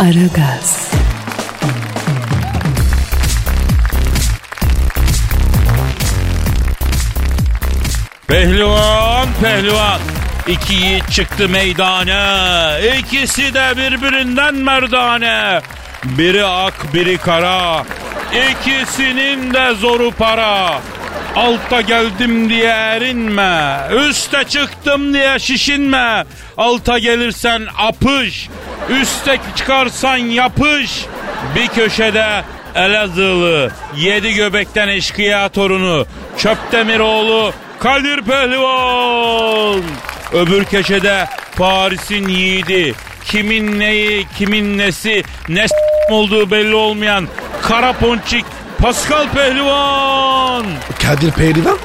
Aragaz, Pehlivan, pehlivan. İki yiğit çıktı meydana. İkisi de birbirinden merdane. Biri ak, biri kara. İkisinin de zoru para. Altta geldim diye erinme. Üste çıktım diye şişinme. Alta gelirsen apış. Üste çıkarsan yapış. Bir köşede Elazığlı, yedi göbekten eşkıya torunu, Çöptemiroğlu, Kadir Pehlivan. Öbür köşede Paris'in yiğidi, kimin neyi, kimin nesi, ne olduğu belli olmayan Kara Ponçik, Pascal Pehlivan. Kadir Pehlivan.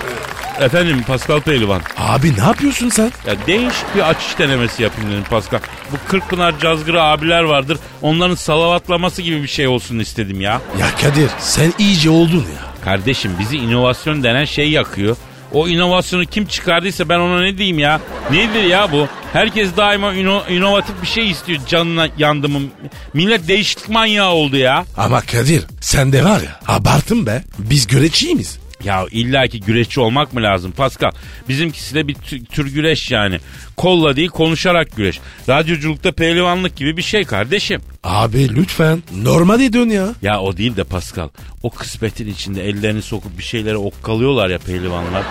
Efendim Pascal Pehlivan. Abi ne yapıyorsun sen? Ya değişik bir açış denemesi yapayım dedim Pascal. Bu Kırkpınar cazgırı abiler vardır. Onların salavatlaması gibi bir şey olsun istedim ya. Ya Kadir sen iyice oldun ya. Kardeşim bizi inovasyon denen şey yakıyor. O inovasyonu kim çıkardıysa ben ona ne diyeyim ya? Nedir ya bu? Herkes daima ino- inovatif bir şey istiyor canına yandımım. Millet değişiklik manyağı oldu ya. Ama Kadir sen de var ya abartın be. Biz göreçiyiz. Ya illaki güreşçi olmak mı lazım Pascal? Bizimkisi de bir tü- tür güreş yani. Kolla değil konuşarak güreş. Radyoculukta pehlivanlık gibi bir şey kardeşim. Abi lütfen normale dön ya. Ya o değil de Pascal. O kısmetin içinde ellerini sokup bir şeylere okkalıyorlar ya pehlivanlar.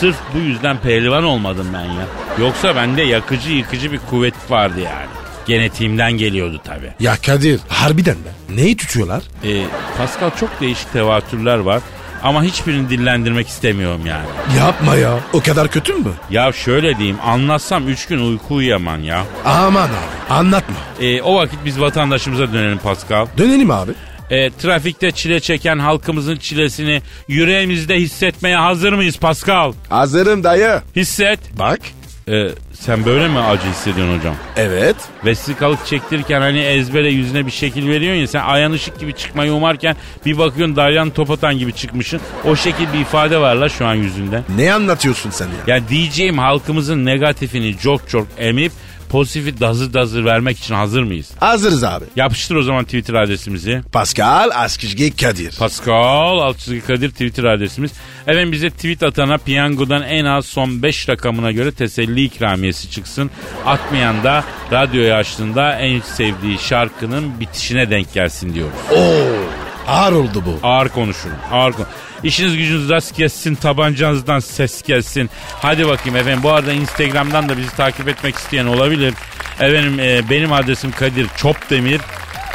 Sırf bu yüzden pehlivan olmadım ben ya. Yoksa bende yakıcı yıkıcı bir kuvvet vardı yani. Genetiğimden geliyordu tabii. Ya Kadir harbiden be. Neyi tutuyorlar? Ee, Pascal çok değişik tevatürler var. Ama hiçbirini dillendirmek istemiyorum yani. Yapma ya. O kadar kötü mü? Ya şöyle diyeyim anlatsam 3 gün uyku uyuyamam ya. Aman abi anlatma. Ee, o vakit biz vatandaşımıza dönelim Pascal. Dönelim abi. Ee, trafikte çile çeken halkımızın çilesini yüreğimizde hissetmeye hazır mıyız Pascal? Hazırım dayı. Hisset. Bak. Ee, sen böyle mi acı hissediyorsun hocam? Evet. Vesikalık çektirirken hani ezbere yüzüne bir şekil veriyorsun ya sen ayan ışık gibi çıkmayı umarken bir bakıyorsun Dalyan Topatan gibi çıkmışsın. O şekil bir ifade var la şu an yüzünde. Ne anlatıyorsun sen ya? Ya diyeceğim halkımızın negatifini çok çok emip pozitifi dazır dazır vermek için hazır mıyız? Hazırız abi. Yapıştır o zaman Twitter adresimizi. Pascal Askizgi Kadir. Pascal Altçızı Kadir Twitter adresimiz. Efendim bize tweet atana piyangodan en az son 5 rakamına göre teselli ikramiyesi çıksın. Atmayan da radyoyu açtığında en sevdiği şarkının bitişine denk gelsin diyoruz. Oo. Ağır oldu bu. Ağır konuşurum. Ağır kon İşiniz gücünüz rast gelsin, tabancanızdan ses gelsin. Hadi bakayım efendim. Bu arada Instagram'dan da bizi takip etmek isteyen olabilir. Efendim e, benim adresim Kadir Çopdemir.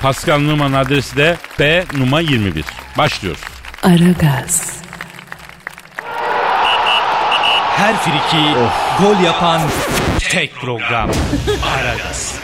Pascal Numan adresi de P Numa 21. Başlıyoruz. Aragaz, Her friki gol yapan tek program. Aragaz.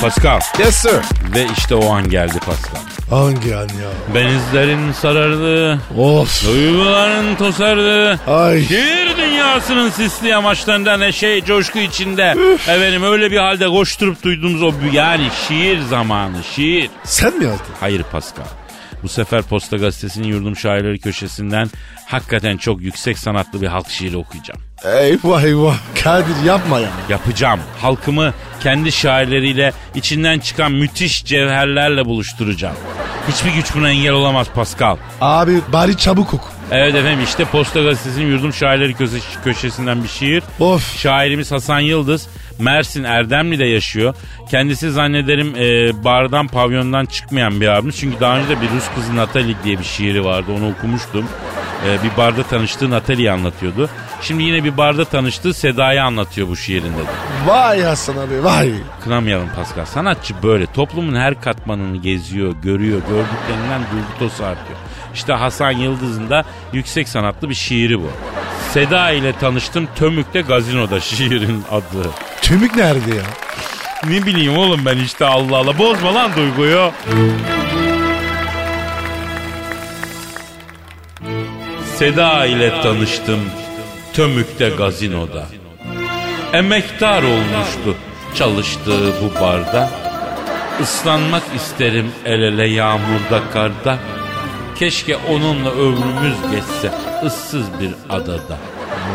Pascal. Yes sir. Ve işte o an geldi Pascal. Hangi an ya? Benizlerin sarardı, Of. duyguların tosardı. Ay. Şiir dünyasının sisli yamaçlarında neşe, coşku içinde. Efendim öyle bir halde koşturup duyduğumuz o yani şiir zamanı, şiir. Sen mi yazdın? Hayır Pascal. Bu sefer Posta Gazetesi'nin yurdum şairleri köşesinden hakikaten çok yüksek sanatlı bir halk şiiri okuyacağım. Eyvah eyvah. Kadir yapma ya. Yapacağım. Halkımı kendi şairleriyle içinden çıkan müthiş cevherlerle buluşturacağım. Hiçbir güç buna engel olamaz Pascal. Abi bari çabuk oku. Evet efendim işte Posta Gazetesi'nin yurdum şairleri köşe- köşesinden bir şiir. Of. Şairimiz Hasan Yıldız Mersin Erdemli'de yaşıyor. Kendisi zannederim e, bardan pavyondan çıkmayan bir abimiz. Çünkü daha önce de bir Rus kızı Natali diye bir şiiri vardı onu okumuştum. E, bir barda tanıştığı Natali'yi anlatıyordu. Şimdi yine bir barda tanıştığı Seda'yı anlatıyor bu şiirinde. de. Vay Hasan abi vay. Kınamayalım Pascal. Sanatçı böyle toplumun her katmanını geziyor, görüyor. Gördüklerinden duygu artıyor. İşte Hasan Yıldız'ın da yüksek sanatlı bir şiiri bu. Seda ile tanıştım Tömük'te gazinoda şiirin adı. Tümük nerede ya? Ne bileyim oğlum ben işte Allah Allah. Bozma lan duyguyu. Seda ile tanıştım Tömük'te gazinoda. Emektar olmuştu çalıştığı bu barda. Islanmak isterim el ele yağmurda karda. Keşke onunla ömrümüz geçse ıssız bir adada.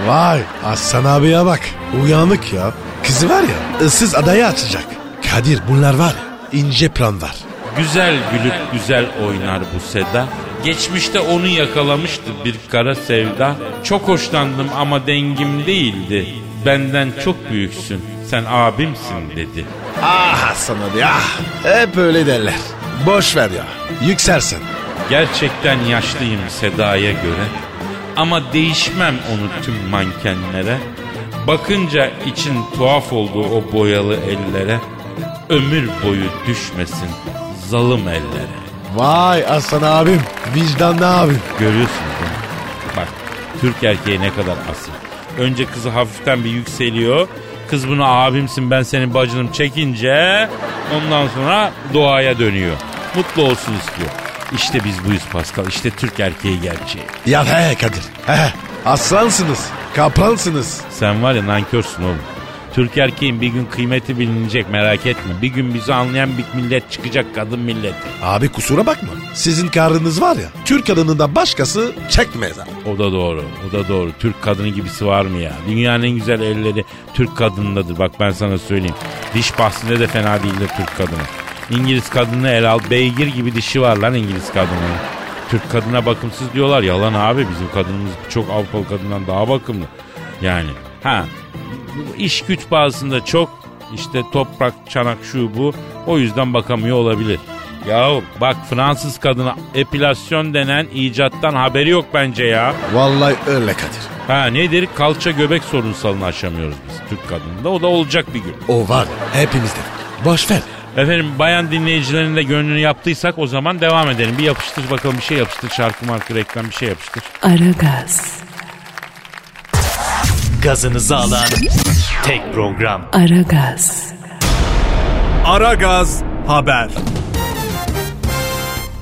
Vay Hasan abiye bak. Uyanık ya. Kızı var ya ıssız adayı açacak. Kadir bunlar var ya ince plan var. Güzel gülüp güzel oynar bu Seda. Geçmişte onu yakalamıştı bir kara sevda. Çok hoşlandım ama dengim değildi. Benden çok büyüksün. Sen abimsin dedi. Ah Hasan abi ah. Hep öyle derler. Boş ver ya. Yükselsin. Gerçekten yaşlıyım Seda'ya göre. Ama değişmem onu tüm mankenlere. Bakınca için tuhaf olduğu o boyalı ellere. Ömür boyu düşmesin zalim ellere. Vay Hasan abim. Vicdanlı abim. Görüyorsunuz değil mi? Bak Türk erkeği ne kadar asil. Önce kızı hafiften bir yükseliyor. Kız bunu abimsin ben senin bacınım çekince ondan sonra doğaya dönüyor. Mutlu olsun istiyor. İşte biz buyuz Pascal. İşte Türk erkeği gerçeği. Ya he Kadir. He. Aslansınız. Kaplansınız. Sen var ya nankörsün oğlum. Türk erkeğin bir gün kıymeti bilinecek merak etme. Bir gün bizi anlayan bir millet çıkacak kadın milleti. Abi kusura bakma. Sizin karınız var ya. Türk kadınından başkası çekmez abi. O da doğru. O da doğru. Türk kadını gibisi var mı ya? Dünyanın en güzel elleri Türk kadınındadır. Bak ben sana söyleyeyim. Diş bahsinde de fena değildir Türk kadını. İngiliz kadını el al. Beygir gibi dişi var lan İngiliz kadının. Türk kadına bakımsız diyorlar. Yalan abi bizim kadınımız çok Avrupalı kadından daha bakımlı. Yani ha iş güç bazında çok işte toprak çanak şu bu o yüzden bakamıyor olabilir. Yahu bak Fransız kadına epilasyon denen icattan haberi yok bence ya. Vallahi öyle Kadir. Ha nedir? Kalça göbek sorunsalını aşamıyoruz biz Türk kadınında. O da olacak bir gün. O var hepimizde. Boş ver. Efendim bayan dinleyicilerin de gönlünü yaptıysak o zaman devam edelim. Bir yapıştır bakalım bir şey yapıştır. Şarkı marka reklam bir şey yapıştır. Aragaz, Gazınızı alan tek program. Aragaz, Aragaz Haber.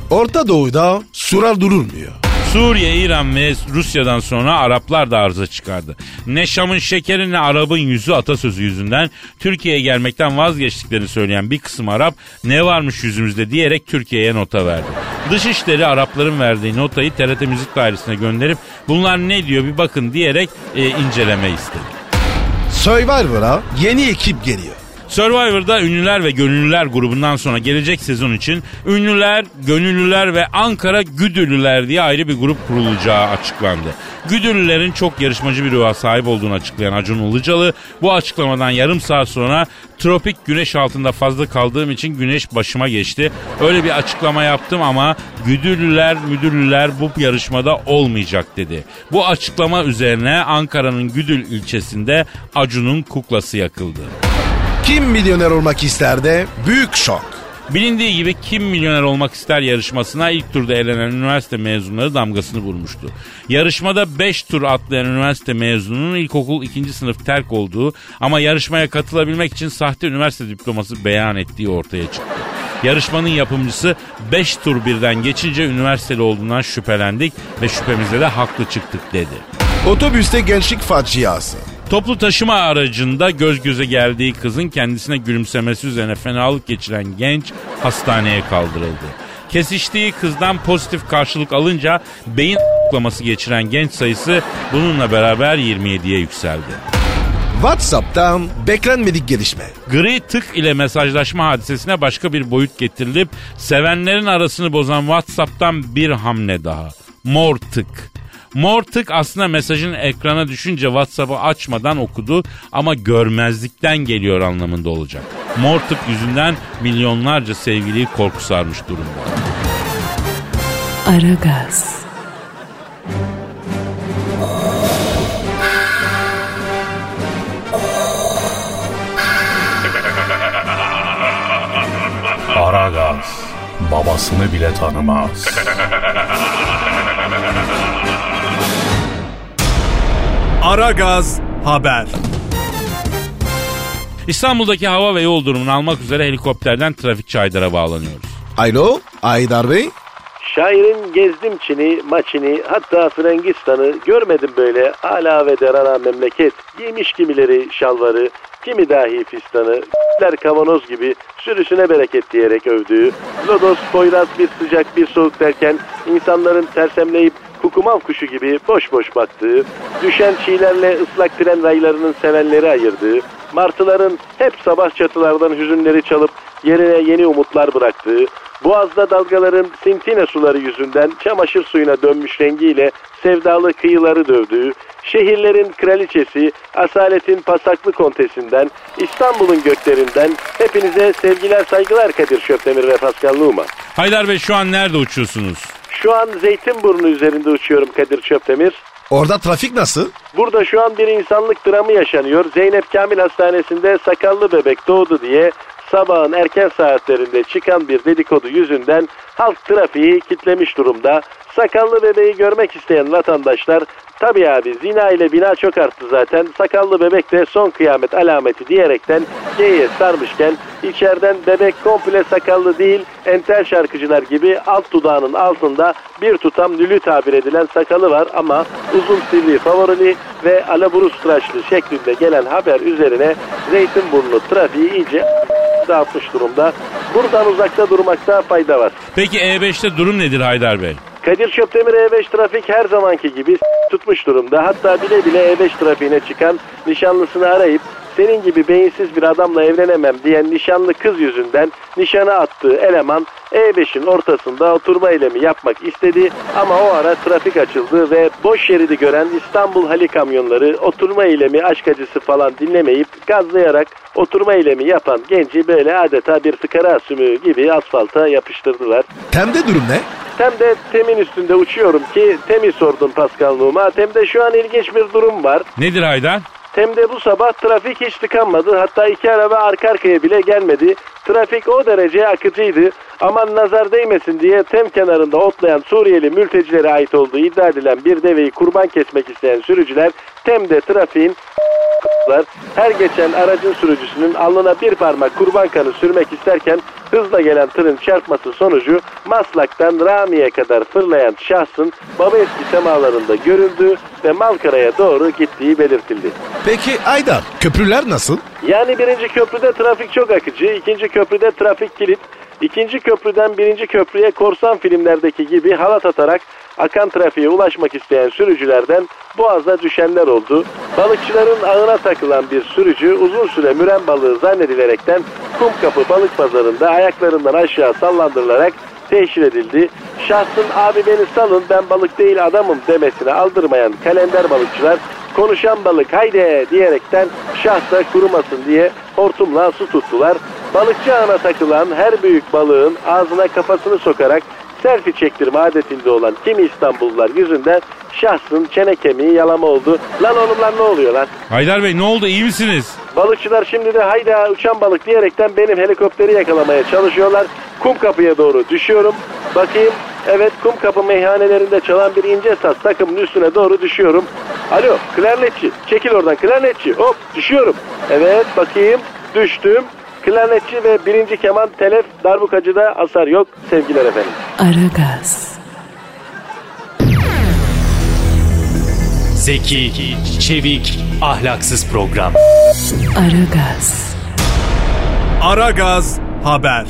Orta Doğu'da sular durulmuyor. Suriye, İran ve Rusya'dan sonra Araplar da arıza çıkardı. Ne Şam'ın şekeri ne Arap'ın yüzü atasözü yüzünden Türkiye'ye gelmekten vazgeçtiklerini söyleyen bir kısım Arap ne varmış yüzümüzde diyerek Türkiye'ye nota verdi. Dışişleri Arapların verdiği notayı TRT Müzik Dairesi'ne gönderip bunlar ne diyor bir bakın diyerek e, inceleme istedi. Survivor'a yeni ekip geliyor. Survivor'da ünlüler ve gönüllüler grubundan sonra gelecek sezon için ünlüler, gönüllüler ve Ankara Güdüllüler diye ayrı bir grup kurulacağı açıklandı. Güdüllülerin çok yarışmacı bir ruha sahip olduğunu açıklayan Acun Ilıcalı bu açıklamadan yarım saat sonra tropik güneş altında fazla kaldığım için güneş başıma geçti. Öyle bir açıklama yaptım ama güdüllüler, müdürlüler bu yarışmada olmayacak dedi. Bu açıklama üzerine Ankara'nın Güdül ilçesinde Acun'un kuklası yakıldı. Kim milyoner olmak ister de büyük şok. Bilindiği gibi Kim Milyoner Olmak ister yarışmasına ilk turda elenen üniversite mezunları damgasını vurmuştu. Yarışmada 5 tur atlayan üniversite mezununun ilkokul 2. sınıf terk olduğu ama yarışmaya katılabilmek için sahte üniversite diploması beyan ettiği ortaya çıktı. Yarışmanın yapımcısı 5 tur birden geçince üniversiteli olduğundan şüphelendik ve şüphemizde de haklı çıktık dedi. Otobüste gençlik faciası. Toplu taşıma aracında göz göze geldiği kızın kendisine gülümsemesi üzerine fenalık geçiren genç hastaneye kaldırıldı. Kesiştiği kızdan pozitif karşılık alınca beyin a**laması geçiren genç sayısı bununla beraber 27'ye yükseldi. WhatsApp'tan beklenmedik gelişme. Gri tık ile mesajlaşma hadisesine başka bir boyut getirilip sevenlerin arasını bozan WhatsApp'tan bir hamle daha. Mor tık. Mortık aslında mesajın ekrana düşünce WhatsApp'ı açmadan okudu ama görmezlikten geliyor anlamında olacak. Mortık yüzünden milyonlarca sevgiliyi korku sarmış durumda. Aragaz. Aragaz babasını bile tanımaz. Aragaz Haber. İstanbul'daki hava ve yol durumunu almak üzere helikopterden trafikçi Aydar'a bağlanıyoruz. Alo Aydar Bey. Şairin gezdim Çin'i, maçini, hatta Frangistan'ı görmedim böyle hala ve derana memleket. Giymiş kimileri şalvarı, kimi dahi fistanı, ler kavanoz gibi sürüsüne bereket diyerek övdüğü, lodos, poyraz bir sıcak bir soğuk derken insanların tersemleyip kukumav kuşu gibi boş boş baktığı, düşen çiğlerle ıslak tren raylarının sevenleri ayırdığı, martıların hep sabah çatılardan hüzünleri çalıp yerine yeni umutlar bıraktığı, Boğaz'da dalgaların sintine suları yüzünden çamaşır suyuna dönmüş rengiyle sevdalı kıyıları dövdüğü, şehirlerin kraliçesi, asaletin pasaklı kontesinden, İstanbul'un göklerinden hepinize sevgiler saygılar Kadir Şöptemir ve Pascal Numa. Haydar Bey şu an nerede uçuyorsunuz? Şu an Zeytinburnu üzerinde uçuyorum Kadir Şöptemir. Orada trafik nasıl? Burada şu an bir insanlık dramı yaşanıyor. Zeynep Kamil Hastanesi'nde sakallı bebek doğdu diye sabahın erken saatlerinde çıkan bir dedikodu yüzünden halk trafiği kitlemiş durumda. Sakallı bebeği görmek isteyen vatandaşlar tabii abi zina ile bina çok arttı zaten. Sakallı bebek de son kıyamet alameti diyerekten geyiğe sarmışken içeriden bebek komple sakallı değil entel şarkıcılar gibi alt dudağının altında bir tutam lülü tabir edilen sakalı var ama uzun sivri favorili ve alaburus tıraşlı şeklinde gelen haber üzerine Zeytinburnu trafiği iyice dağıtmış durumda. Buradan uzakta durmakta fayda var. Peki E5'te durum nedir Haydar Bey? Kadir Şöpdemir E5 trafik her zamanki gibi tutmuş durumda. Hatta bile bile E5 trafiğine çıkan nişanlısını arayıp senin gibi beyinsiz bir adamla evlenemem diyen nişanlı kız yüzünden nişana attığı eleman E5'in ortasında oturma eylemi yapmak istedi ama o ara trafik açıldı ve boş şeridi gören İstanbul Hali kamyonları oturma eylemi aşk acısı falan dinlemeyip gazlayarak oturma eylemi yapan genci böyle adeta bir fıkara sümüğü gibi asfalta yapıştırdılar. Temde durum ne? Tem'de Tem'in üstünde uçuyorum ki Tem'i sordum Pascal Numa. Tem'de şu an ilginç bir durum var. Nedir Haydar? Tem'de bu sabah trafik hiç tıkanmadı. Hatta iki araba arka arkaya bile gelmedi. Trafik o derece akıcıydı. Aman nazar değmesin diye Tem kenarında otlayan Suriyeli mültecilere ait olduğu iddia edilen bir deveyi kurban kesmek isteyen sürücüler Tem'de trafiğin her geçen aracın sürücüsünün alnına bir parmak kurban kanı sürmek isterken hızla gelen tırın çarpması sonucu Maslak'tan Rami'ye kadar fırlayan şahsın Babeski semalarında görüldü ve Malkara'ya doğru gittiği belirtildi. Peki Aydar köprüler nasıl? Yani birinci köprüde trafik çok akıcı, ikinci köprüde trafik kilit, ikinci köprüden birinci köprüye korsan filmlerdeki gibi halat atarak akan trafiğe ulaşmak isteyen sürücülerden boğaza düşenler oldu. Balıkçıların ağına takılan bir sürücü uzun süre müren balığı zannedilerekten Kumkapı balık pazarında ayaklarından aşağı sallandırılarak teşhir edildi. Şahsın abi beni salın ben balık değil adamım demesine aldırmayan kalender balıkçılar konuşan balık haydi diyerekten şahsa kurumasın diye hortumla su tuttular. Balıkçı ağına takılan her büyük balığın ağzına kafasını sokarak selfie çektirme adetinde olan kimi İstanbullular yüzünden şahsın çene kemiği yalama oldu. Lan oğlum lan ne oluyor lan? Haydar Bey ne oldu iyi misiniz? Balıkçılar şimdi de hayda uçan balık diyerekten benim helikopteri yakalamaya çalışıyorlar. Kum kapıya doğru düşüyorum. Bakayım evet kum kapı meyhanelerinde çalan bir ince saz takımın üstüne doğru düşüyorum. Alo klarnetçi çekil oradan klarnetçi hop düşüyorum. Evet bakayım düştüm. Klarnetçi ve birinci keman telef darbukacıda hasar yok sevgiler efendim. Aragaz, Zeki, çevik, ahlaksız program. Aragaz, Aragaz Haber.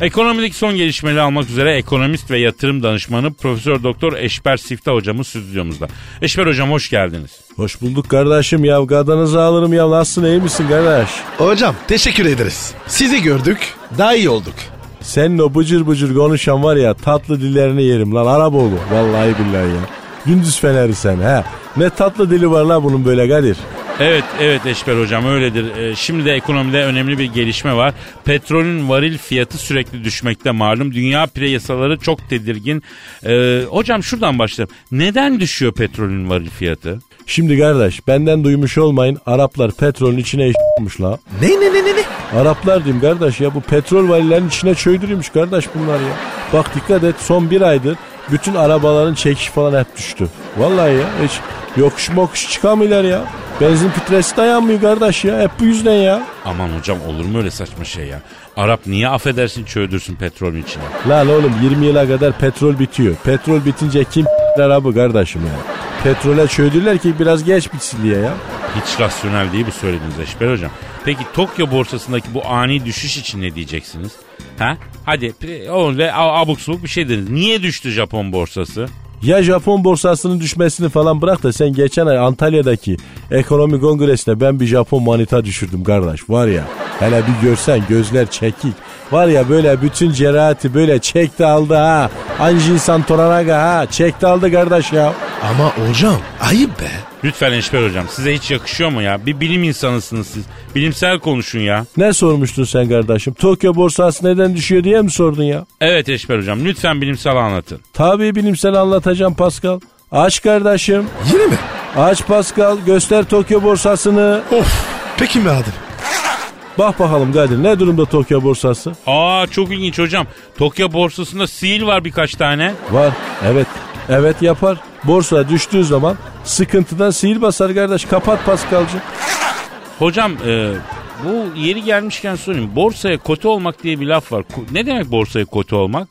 Ekonomideki son gelişmeleri almak üzere ekonomist ve yatırım danışmanı Profesör Doktor Eşber Siftah hocamız stüdyomuzda. Eşber hocam hoş geldiniz. Hoş bulduk kardeşim ya. Gadınızı alırım ya. Nasılsın iyi misin kardeş? Hocam teşekkür ederiz. Sizi gördük daha iyi olduk. Senin o bıcır bıcır konuşan var ya tatlı dillerini yerim lan Araboğlu. Vallahi billahi ya. Gündüz feneri sen he. Ne tatlı dili var la bunun böyle Kadir. Evet evet Eşber hocam öyledir. Ee, şimdi de ekonomide önemli bir gelişme var. Petrolün varil fiyatı sürekli düşmekte malum. Dünya piyasaları çok tedirgin. Ee, hocam şuradan başlayalım. Neden düşüyor petrolün varil fiyatı? Şimdi kardeş benden duymuş olmayın Araplar petrolün içine işmiş la. Ne ne ne ne ne? Araplar diyeyim kardeş ya bu petrol varilerin içine çöydürüyormuş kardeş bunlar ya. Bak dikkat et son bir aydır bütün arabaların çekiş falan hep düştü. Vallahi ya hiç yokuş mokuş çıkamıyorlar ya. Benzin filtresi dayanmıyor kardeş ya hep bu yüzden ya. Aman hocam olur mu öyle saçma şey ya? Arap niye affedersin çöldürsün petrolün içine? Lan oğlum 20 yıla kadar petrol bitiyor. Petrol bitince kim arabı kardeşim ya. Petrole çöydüler ki biraz geç bitsin diye ya. Hiç rasyonel değil bu söylediğiniz Eşber hocam. Peki Tokyo borsasındaki bu ani düşüş için ne diyeceksiniz? Ha? Hadi o ve abuk subuk bir şey dediniz. Niye düştü Japon borsası? Ya Japon borsasının düşmesini falan bırak da sen geçen ay Antalya'daki ekonomi kongresinde ben bir Japon manita düşürdüm kardeş var ya. Hele bir görsen gözler çekik. Var ya böyle bütün cerahati böyle çekti aldı ha. Anjin Santoranaga ha çekti aldı kardeş ya. Ama hocam ayıp be. Lütfen Eşber hocam size hiç yakışıyor mu ya? Bir bilim insanısınız siz. Bilimsel konuşun ya. Ne sormuştun sen kardeşim? Tokyo borsası neden düşüyor diye mi sordun ya? Evet Eşber hocam lütfen bilimsel anlatın. Tabii bilimsel anlatacağım Pascal. Aç kardeşim. Yine mi? Aç Pascal göster Tokyo borsasını. Of. Peki mi adım? Bak bakalım Kadir ne durumda Tokyo borsası? Aa çok ilginç hocam. Tokyo borsasında sil var birkaç tane. Var evet. Evet yapar. Borsa düştüğü zaman sıkıntıdan sihir basar kardeş. Kapat Paskal'cığım. Hocam e, bu yeri gelmişken sorayım. Borsaya kote olmak diye bir laf var. Ko- Ne demek borsaya kote olmak?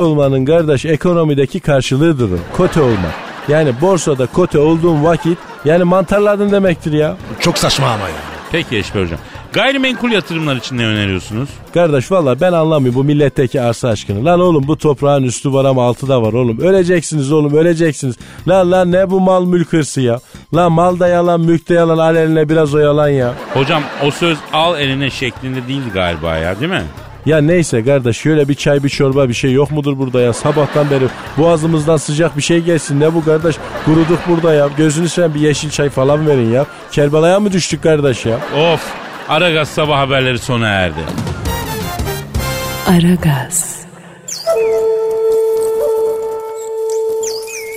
Olmanın kardeş ekonomideki karşılığıdır o. Kote olmak. Yani borsada kote olduğun vakit yani mantarladın demektir ya. Çok saçma ama ya. Peki Eşber hocam. Gayrimenkul yatırımlar için ne öneriyorsunuz? Kardeş valla ben anlamıyorum bu milletteki arsa aşkını. Lan oğlum bu toprağın üstü var ama altı da var oğlum. Öleceksiniz oğlum öleceksiniz. Lan lan ne bu mal mülk hırsı ya. Lan mal da yalan mülk de yalan al eline biraz o yalan ya. Hocam o söz al eline şeklinde değildi galiba ya değil mi? Ya neyse kardeş şöyle bir çay bir çorba bir şey yok mudur burada ya sabahtan beri boğazımızdan sıcak bir şey gelsin ne bu kardeş kuruduk burada ya gözünü seveyim bir yeşil çay falan verin ya Kerbela'ya mı düştük kardeş ya Of Aragaz sabah haberleri sona erdi. Aragaz,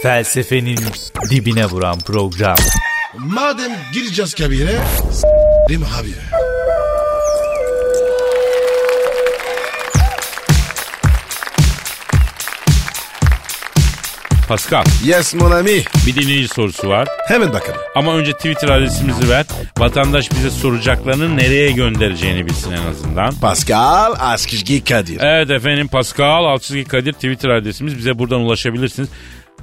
Felsefenin dibine vuran program. Madem gireceğiz kabire s**rim abi. Pascal Yes mon ami. bir dinleyici sorusu var. Hemen bakalım. Ama önce Twitter adresimizi ver. Vatandaş bize soracaklarını nereye göndereceğini bilsin en azından. Pascal Askizgi Kadir. Evet efendim Pascal alt çizgi Kadir Twitter adresimiz. Bize buradan ulaşabilirsiniz.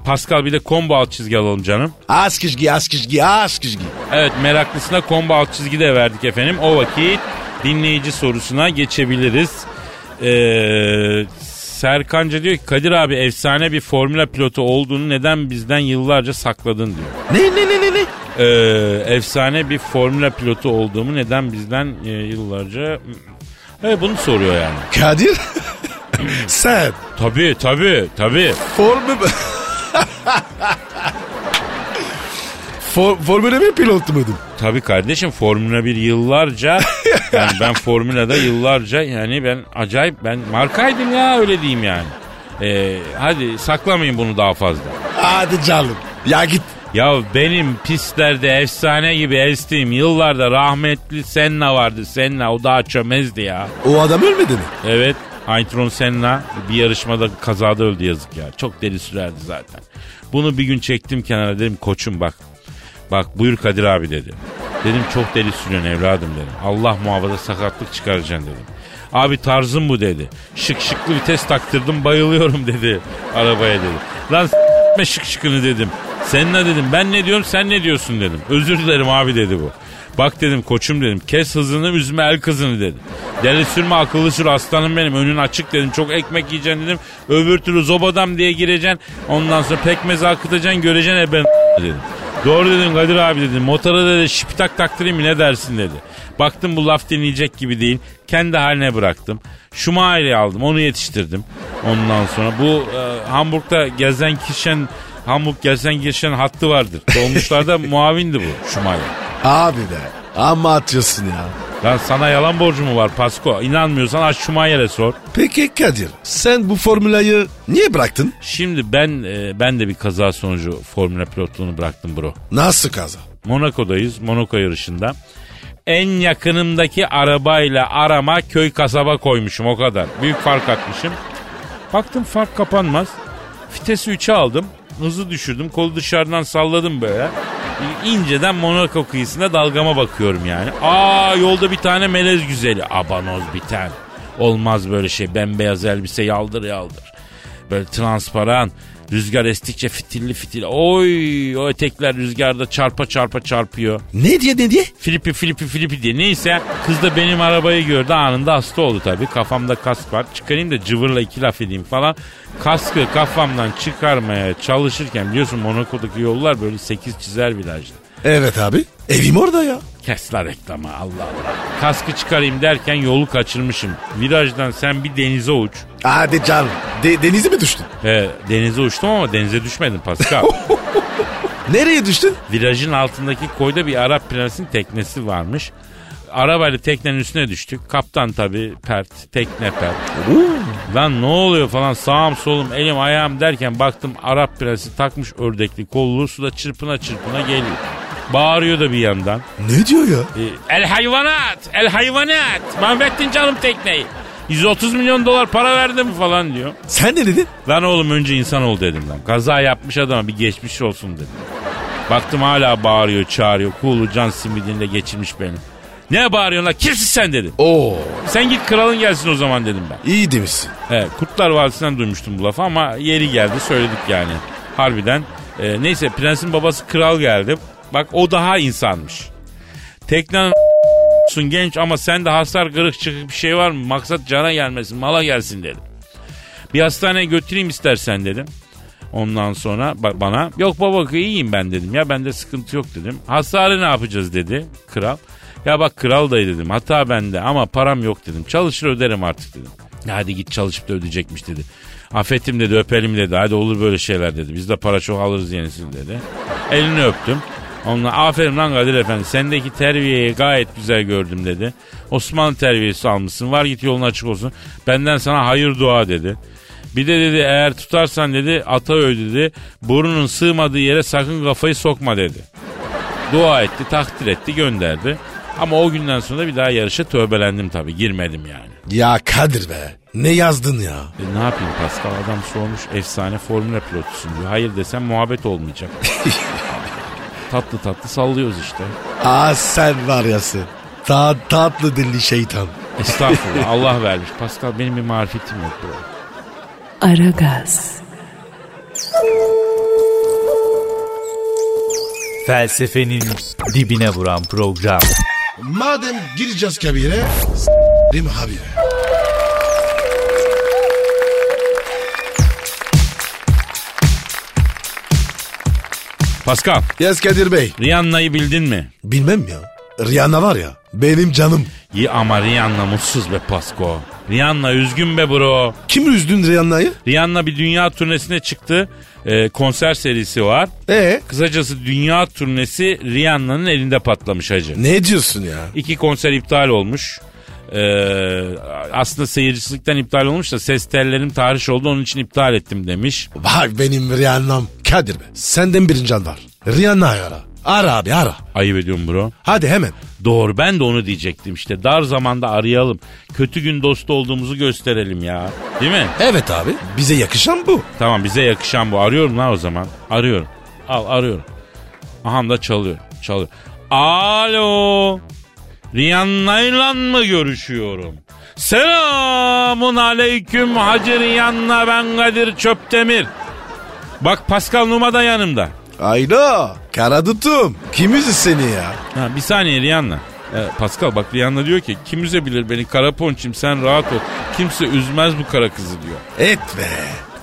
Pascal bir de combo alt çizgi alalım canım. Askizgi Askizgi Askizgi. Evet meraklısına combo alt çizgi de verdik efendim. O vakit dinleyici sorusuna geçebiliriz. Ee, Serkanca diyor ki Kadir abi efsane bir formüla pilotu olduğunu neden bizden yıllarca sakladın diyor. Ne ne ne ne ne? Ee, efsane bir formüla pilotu olduğumu neden bizden e, yıllarca... Evet bunu soruyor yani. Kadir. Sen Tabii tabii tabii. formü... For, Formula 1 pilotu muydun? Tabii kardeşim Formula 1 yıllarca yani ben Formula'da yıllarca yani ben acayip ben markaydım ya öyle diyeyim yani. Ee, hadi saklamayın bunu daha fazla. Hadi canım. Ya git. Ya benim pistlerde efsane gibi estiğim yıllarda rahmetli Senna vardı. Senna o daha çömezdi ya. O adam ölmedi mi? Evet Aytron Senna bir yarışmada kazada öldü yazık ya. Çok deli sürerdi zaten. Bunu bir gün çektim kenara dedim koçum bak. Bak buyur Kadir abi dedi. Dedim çok deli sürüyorsun evladım dedim. Allah muhafaza sakatlık çıkaracaksın dedim. Abi tarzım bu dedi. Şık şıklı vites taktırdım bayılıyorum dedi arabaya dedi. Lan s**me şık şıkını dedim. Sen ne dedim ben ne diyorum sen ne diyorsun dedim. Özür dilerim abi dedi bu. Bak dedim koçum dedim kes hızını üzme el kızını dedi. Deli sürme akıllı sür aslanım benim önün açık dedim. Çok ekmek yiyeceksin dedim. Öbür türlü zobadam diye gireceksin. Ondan sonra pekmezi akıtacaksın göreceksin e ben dedim. Doğru dedim Kadir abi dedim. Motora dedi şipitak taktırayım mı ne dersin dedi. Baktım bu laf dinleyecek gibi değil. Kendi haline bıraktım. Schumacher'i aldım onu yetiştirdim. Ondan sonra bu e, Hamburg'da gezen kişen Hamburg gezen kişen hattı vardır. Dolmuşlarda muavindi bu Schumacher. Abi be amma atıyorsun ya. Lan sana yalan borcu mu var Pasko? İnanmıyorsan aç Şumayer'e sor. Peki Kadir sen bu formülayı niye bıraktın? Şimdi ben e, ben de bir kaza sonucu Formula pilotluğunu bıraktım bro. Nasıl kaza? Monaco'dayız. Monaco yarışında. En yakınımdaki arabayla arama köy kasaba koymuşum o kadar. Büyük fark atmışım. Baktım fark kapanmaz. Vitesi 3'e aldım. Hızı düşürdüm. Kolu dışarıdan salladım böyle. İnceden Monaco kıyısında dalgama bakıyorum yani. Aa yolda bir tane melez güzeli. Abanoz biten. Olmaz böyle şey. Bembeyaz elbise yaldır yaldır. Böyle transparan. Rüzgar estikçe fitilli fitilli. Oy o etekler rüzgarda çarpa çarpa çarpıyor. Ne diye ne diye? Filipi Filipi Filipi diye. Neyse kız da benim arabayı gördü anında hasta oldu tabii. Kafamda kask var. Çıkarayım da cıvırla iki laf edeyim falan. Kaskı kafamdan çıkarmaya çalışırken biliyorsun Monaco'daki yollar böyle 8 çizer virajlı. Evet abi evim orada ya. Kes la reklamı Allah Allah. Kaskı çıkarayım derken yolu kaçırmışım. Virajdan sen bir denize uç. Hadi canım De- denize mi düştün? He, denize uçtum ama denize düşmedim Pascal. Nereye düştün? Virajın altındaki koyda bir Arap prensinin teknesi varmış. Arabayla teknenin üstüne düştük. Kaptan tabii pert, tekne pert. Lan ne oluyor falan sağım solum elim ayağım derken baktım Arap prensi takmış ördekli kolluğu suda çırpına çırpına geliyor. Bağırıyor da bir yandan. Ne diyor ya? E, el hayvanat, el hayvanat. Mahvettin canım tekneyi. 130 milyon dolar para verdim falan diyor. Sen ne dedin? Lan oğlum önce insan ol dedim lan. Kaza yapmış adama bir geçmiş olsun dedim. Baktım hala bağırıyor çağırıyor. Kulu can simidinde geçirmiş beni. Ne bağırıyorsun lan kimsin sen dedim. Oo Sen git kralın gelsin o zaman dedim ben. iyi demişsin. Evet, Kurtlar Vadisi'nden duymuştum bu lafı ama yeri geldi söyledik yani. Harbiden. Ee, neyse prensin babası kral geldi. Bak o daha insanmış. Teknen genç ama sende hasar kırık çıkık bir şey var mı? Maksat cana gelmesin mala gelsin dedim. Bir hastaneye götüreyim istersen dedim. Ondan sonra ba- bana yok baba iyiyim ben dedim ya bende sıkıntı yok dedim. Hasarı ne yapacağız dedi kral. Ya bak kral dayı dedim hata bende ama param yok dedim. Çalışır öderim artık dedim. "Ya Hadi git çalışıp da ödeyecekmiş dedi. Affettim dedi öpelim dedi. Hadi olur böyle şeyler dedi. Biz de para çok alırız yenisini dedi. Elini öptüm. Onunla aferin lan Kadir Efendi sendeki terbiyeyi gayet güzel gördüm dedi. Osmanlı terbiyesi almışsın var git yolun açık olsun. Benden sana hayır dua dedi. Bir de dedi eğer tutarsan dedi ata öl dedi. Burnunun sığmadığı yere sakın kafayı sokma dedi. Dua etti takdir etti gönderdi. Ama o günden sonra bir daha yarışa tövbelendim tabii girmedim yani. Ya Kadir be ne yazdın ya? E ne yapayım Pascal adam sormuş efsane formüle pilotusun diyor. Hayır desem muhabbet olmayacak. tatlı tatlı sallıyoruz işte. Aa sen var ya sen. Ta tatlı dilli şeytan. Estağfurullah Allah vermiş. Pascal benim bir marifetim yok bro. Aragaz, Felsefenin dibine vuran program. Madem gireceğiz kabire s**rim habire. Pascal Yes Kadir Bey. Rihanna'yı bildin mi? Bilmem ya. Rihanna var ya benim canım. İyi ama Rihanna mutsuz be Pasko. Rihanna üzgün be bro. Kim üzdün Rihanna'yı? Rihanna bir dünya turnesine çıktı. Ee, konser serisi var. Ee? Kısacası dünya turnesi Rihanna'nın elinde patlamış hacı. Ne diyorsun ya? İki konser iptal olmuş. Ee, aslında seyircilikten iptal olmuş da ses tellerim tarih oldu onun için iptal ettim demiş. Bak benim Rihanna'm. Kadir be senden bir can var. Rihanna'yı ara. Ara abi ara. Ayıp ediyorum bro. Hadi hemen. Doğru ben de onu diyecektim işte. Dar zamanda arayalım. Kötü gün dostu olduğumuzu gösterelim ya. Değil mi? Evet abi bize yakışan bu. Tamam bize yakışan bu. Arıyorum lan o zaman. Arıyorum. Al arıyorum. Aha da çalıyor. Çalıyor. Alo. Rihanna'yla mı görüşüyorum? Selamun aleyküm Hacı Rihanna ben Kadir Çöptemir. Bak Pascal Numa da yanımda. Ayda. Kara tutum. Kim üzdü seni ya? Ha, bir saniye Rihanna. Ee, Pascal bak Rihanna diyor ki kim üzebilir beni kara ponçim sen rahat ol. Kimse üzmez bu kara kızı diyor. Et be.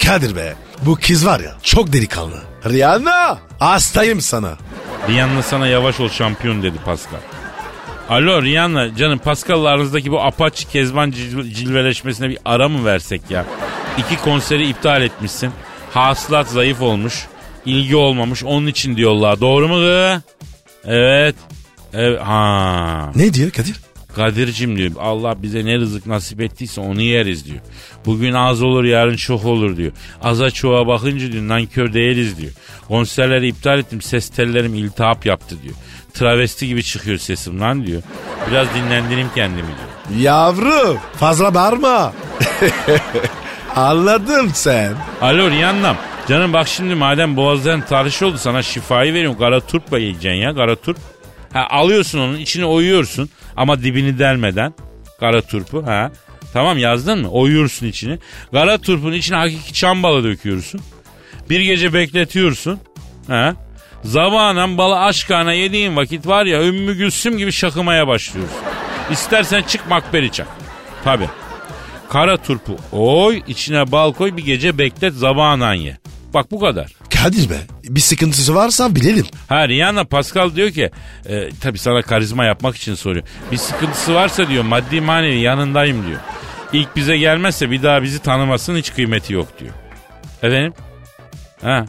Kadir be. Bu kız var ya çok delikanlı. Rihanna hastayım sana. Rihanna sana yavaş ol şampiyon dedi Pascal. Alo Rihanna canım Pascal'la aranızdaki bu apaçı kezban cil- cilveleşmesine bir ara mı versek ya? İki konseri iptal etmişsin. Hasılat zayıf olmuş. ilgi olmamış onun için diyorlar. Doğru mu kız? Evet. Evet, ha. Ne diyor Kadir? Kadir'cim diyor Allah bize ne rızık nasip ettiyse onu yeriz diyor. Bugün az olur yarın çok olur diyor. Aza çoğa bakınca diyor nankör değiliz diyor. Konserleri iptal ettim ses tellerim iltihap yaptı diyor. Travesti gibi çıkıyor sesim lan diyor. Biraz dinlendireyim kendimi diyor. Yavrum fazla bağırma. Anladım sen. Alo Rihanna'm. Canım bak şimdi madem boğazların tarih oldu sana şifayı veriyorum. Kara turpla yiyeceksin ya kara turp. Ha, alıyorsun onun içine oyuyorsun ama dibini delmeden. Kara turpu ha. Tamam yazdın mı? Oyuyorsun içini. Kara turpun içine hakiki çam balı döküyorsun. Bir gece bekletiyorsun. Ha. Zabanen balı aşkana yediğin vakit var ya Ümmü Gülsüm gibi şakımaya başlıyorsun. İstersen çık makberi çak. Tabi. Kara turpu oy içine bal koy bir gece beklet zabanan ye. Bak bu kadar. Kadir be bir sıkıntısı varsa bilelim. Ha Rihanna Pascal diyor ki e, tabi sana karizma yapmak için soruyor. Bir sıkıntısı varsa diyor maddi manevi yanındayım diyor. İlk bize gelmezse bir daha bizi tanımasın hiç kıymeti yok diyor. Efendim? Ha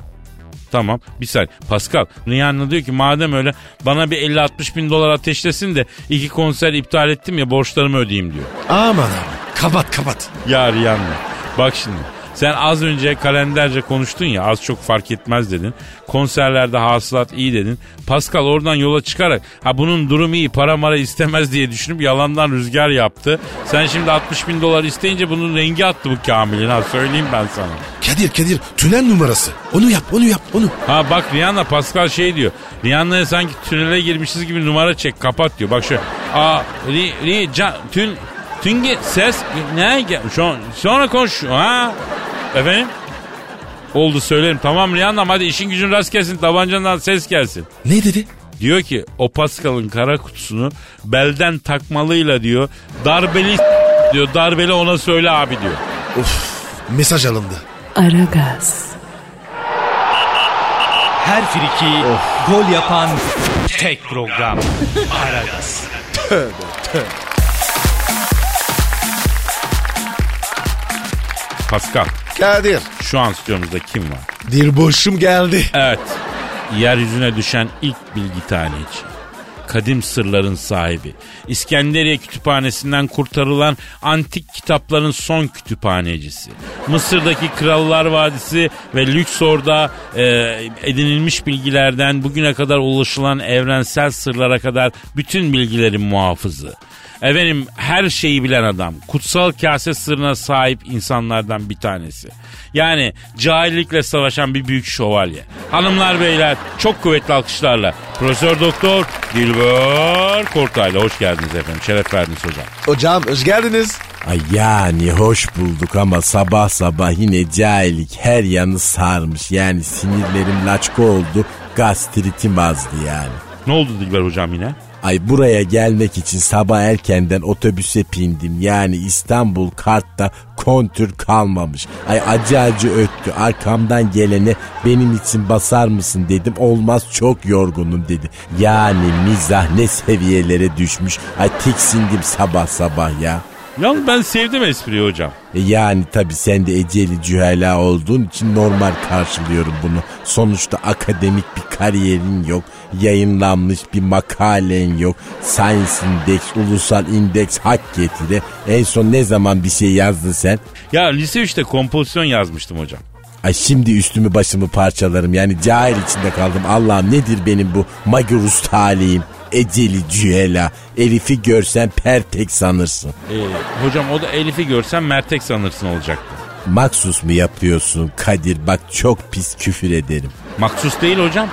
Tamam bir saniye. Pascal Rihanna diyor ki madem öyle bana bir 50-60 bin dolar ateşlesin de iki konser iptal ettim ya borçlarımı ödeyeyim diyor. Aman abi kapat kapat. Ya Rihanna bak şimdi sen az önce kalenderce konuştun ya az çok fark etmez dedin. Konserlerde hasılat iyi dedin. Pascal oradan yola çıkarak ha bunun durumu iyi para mara istemez diye düşünüp yalandan rüzgar yaptı. Sen şimdi 60 bin dolar isteyince bunun rengi attı bu Kamil'in ha söyleyeyim ben sana. Kadir Kadir tünel numarası. Onu yap onu yap onu. Ha bak Rihanna Pascal şey diyor. Rihanna'ya sanki tünele girmişiz gibi numara çek kapat diyor. Bak şöyle. Aa ri, ri, can, tün, tünge ses ne? Şu an, sonra konuş. Ha? Efendim? Oldu söylerim. Tamam Rihanna'm hadi işin gücün rast gelsin. Tabancandan ses gelsin. Ne dedi? Diyor ki o Pascal'ın kara kutusunu belden takmalıyla diyor. Darbeli diyor. Darbeli ona söyle abi diyor. Of mesaj alındı. Aragaz, Her friki gol yapan tek program. Aragaz. Pascal Kadir. şu an stüdyomuzda kim var? Bir boşum geldi. Evet. Yeryüzüne düşen ilk bilgi taneci. Kadim sırların sahibi. İskenderiye kütüphanesinden kurtarılan antik kitapların son kütüphanecisi. Mısır'daki Krallar Vadisi ve Lüksor'da e, edinilmiş bilgilerden bugüne kadar ulaşılan evrensel sırlara kadar bütün bilgilerin muhafızı. Efendim her şeyi bilen adam. Kutsal kase sırrına sahip insanlardan bir tanesi. Yani cahillikle savaşan bir büyük şövalye. Hanımlar beyler çok kuvvetli alkışlarla. Profesör Doktor Dilber Kortaylı hoş geldiniz efendim. Şeref verdiniz hocam. Hocam hoş geldiniz. Ay yani hoş bulduk ama sabah sabah yine cahillik her yanı sarmış. Yani sinirlerim laçka oldu, gastritim azdı yani. Ne oldu Dilber hocam yine? Ay buraya gelmek için sabah erkenden otobüse bindim. Yani İstanbul kartta kontür kalmamış. Ay acı acı öttü. Arkamdan gelene benim için basar mısın dedim. Olmaz çok yorgunum dedi. Yani mizah ne seviyelere düşmüş. Ay tiksindim sabah sabah ya. Yalnız ben sevdim espriyi hocam. E yani tabi sen de eceli cühela olduğun için normal karşılıyorum bunu. Sonuçta akademik bir kariyerin yok. Yayınlanmış bir makalen yok. Science Index, ulusal indeks hak getire. En son ne zaman bir şey yazdın sen? Ya lise 3'te kompozisyon yazmıştım hocam. Ay şimdi üstümü başımı parçalarım. Yani cahil içinde kaldım. Allah'ım nedir benim bu magurus talihim? Eceli cühela. Elif'i görsen pertek sanırsın. Ee, hocam o da Elif'i görsen Mertek sanırsın olacaktı. Maksus mu yapıyorsun Kadir? Bak çok pis küfür ederim. Maksus değil hocam.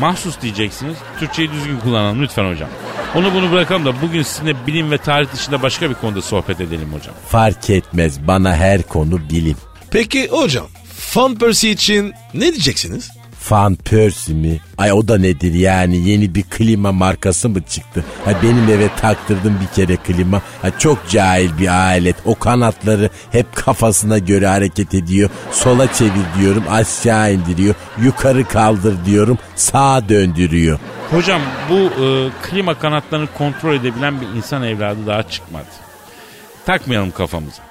Mahsus diyeceksiniz. Türkçeyi düzgün kullanalım lütfen hocam. Onu bunu bırakalım da bugün sizinle bilim ve tarih dışında başka bir konuda sohbet edelim hocam. Fark etmez bana her konu bilim. Peki hocam Fan Percy için ne diyeceksiniz? Fan Percy mi? Ay o da nedir yani yeni bir klima markası mı çıktı? Ha benim eve taktırdım bir kere klima. Ha çok cahil bir alet. O kanatları hep kafasına göre hareket ediyor. Sola çevir diyorum aşağı indiriyor. Yukarı kaldır diyorum sağa döndürüyor. Hocam bu e, klima kanatlarını kontrol edebilen bir insan evladı daha çıkmadı. Takmayalım kafamıza.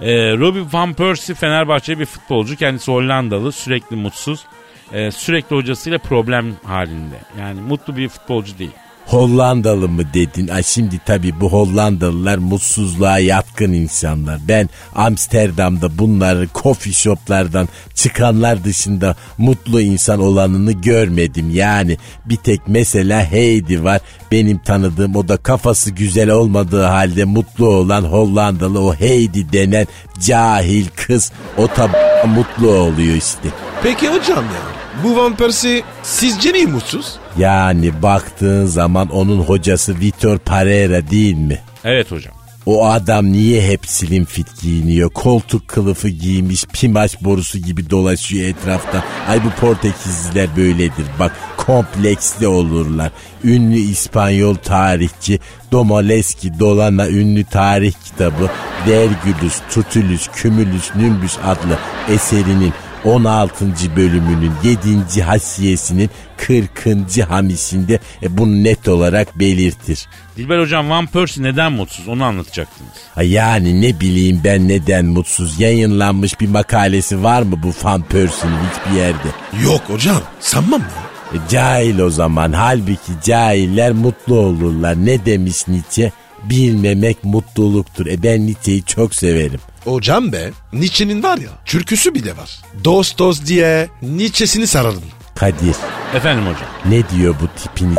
E, Robin Van Persie Fenerbahçe bir futbolcu. Kendisi Hollandalı. Sürekli mutsuz. E, sürekli hocasıyla problem halinde. Yani mutlu bir futbolcu değil. Hollandalı mı dedin? Ay şimdi tabii bu Hollandalılar mutsuzluğa yatkın insanlar. Ben Amsterdam'da bunları coffee shoplardan çıkanlar dışında mutlu insan olanını görmedim. Yani bir tek mesela Heidi var. Benim tanıdığım o da kafası güzel olmadığı halde mutlu olan Hollandalı o Heidi denen cahil kız. O tabi mutlu oluyor işte. Peki hocam ya bu Van Persie sizce niye mutsuz? Yani baktığın zaman onun hocası Vitor Pereira değil mi? Evet hocam. O adam niye hep slim fit giyiniyor? Koltuk kılıfı giymiş, pimaş borusu gibi dolaşıyor etrafta. Ay bu Portekizliler böyledir. Bak kompleksli olurlar. Ünlü İspanyol tarihçi Domoleski Dolana ünlü tarih kitabı Vergülüs, Tutulus, Kümülüs, Nümbüs adlı eserinin 16. bölümünün 7. hasiyesinin 40. hamisinde e, bunu net olarak belirtir. Dilber hocam Van Persie neden mutsuz onu anlatacaktınız. Ha yani ne bileyim ben neden mutsuz yayınlanmış bir makalesi var mı bu Van Persie'nin hiçbir yerde? Yok hocam sanmam ya. E, cahil o zaman halbuki cahiller mutlu olurlar. Ne demiş Nietzsche? Bilmemek mutluluktur. E ben Nietzsche'yi çok severim. Hocam be Nietzsche'nin var ya türküsü bile var. Dost dost diye Nietzsche'sini sararım. Kadir Efendim hocam. ne diyor bu tipini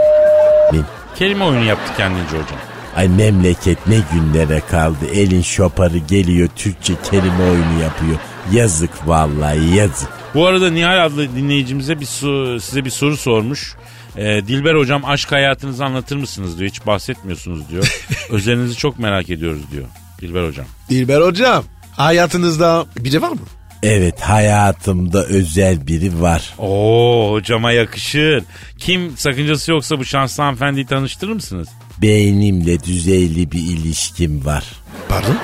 Kelime oyunu yaptı kendince hocam. Ay memleket ne günlere kaldı. Elin şoparı geliyor Türkçe kelime oyunu yapıyor. Yazık vallahi yazık. Bu arada Nihal adlı dinleyicimize bir su- size bir soru sormuş. Ee, Dilber hocam aşk hayatınızı anlatır mısınız diyor. Hiç bahsetmiyorsunuz diyor. Özelinizi çok merak ediyoruz diyor. Dilber hocam. Dilber hocam hayatınızda biri var mı? Evet hayatımda özel biri var. Oo hocama yakışır. Kim sakıncası yoksa bu şanslı hanımefendiyi tanıştırır mısınız? Beynimle düzeyli bir ilişkim var. Pardon?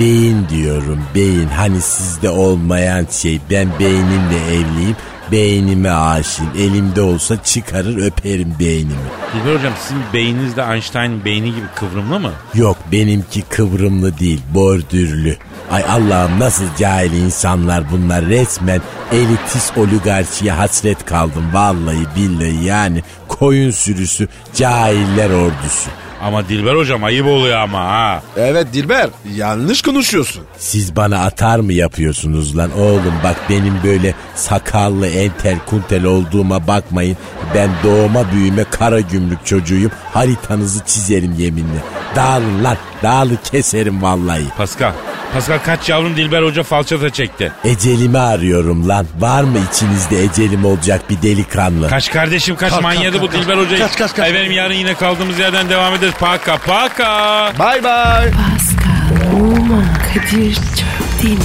Beyin diyorum beyin hani sizde olmayan şey ben beynimle evliyim beynime aşığım elimde olsa çıkarır öperim beynimi. Dilber hocam sizin beyniniz de Einstein'ın beyni gibi kıvrımlı mı? Yok benimki kıvrımlı değil bordürlü. Ay Allah'ım nasıl cahil insanlar bunlar resmen elitist oligarşiye hasret kaldım vallahi billahi yani koyun sürüsü cahiller ordusu. Ama Dilber hocam ayıp oluyor ama ha. Evet Dilber yanlış konuşuyorsun. Siz bana atar mı yapıyorsunuz lan oğlum bak benim böyle sakallı entel kuntel olduğuma bakmayın. Ben doğuma büyüme kara gümrük çocuğuyum haritanızı çizerim yeminle. Dağılın lan dağılı keserim vallahi. Pascal. Pascal kaç yavrum Dilber hoca falçata çekti. Ecelimi arıyorum lan. Var mı içinizde ecelim olacak bir delikanlı? Kaç kardeşim kaç Kalk, manyadı kalk, bu kalk, Dilber hocayı. Kaç, kaç, kaç. Efendim yarın yine kaldığımız yerden devam ederiz. Paka paka. Bye bye. Pascal, Oman, Kadir çok değil mi?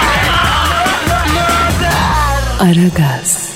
Aragaz.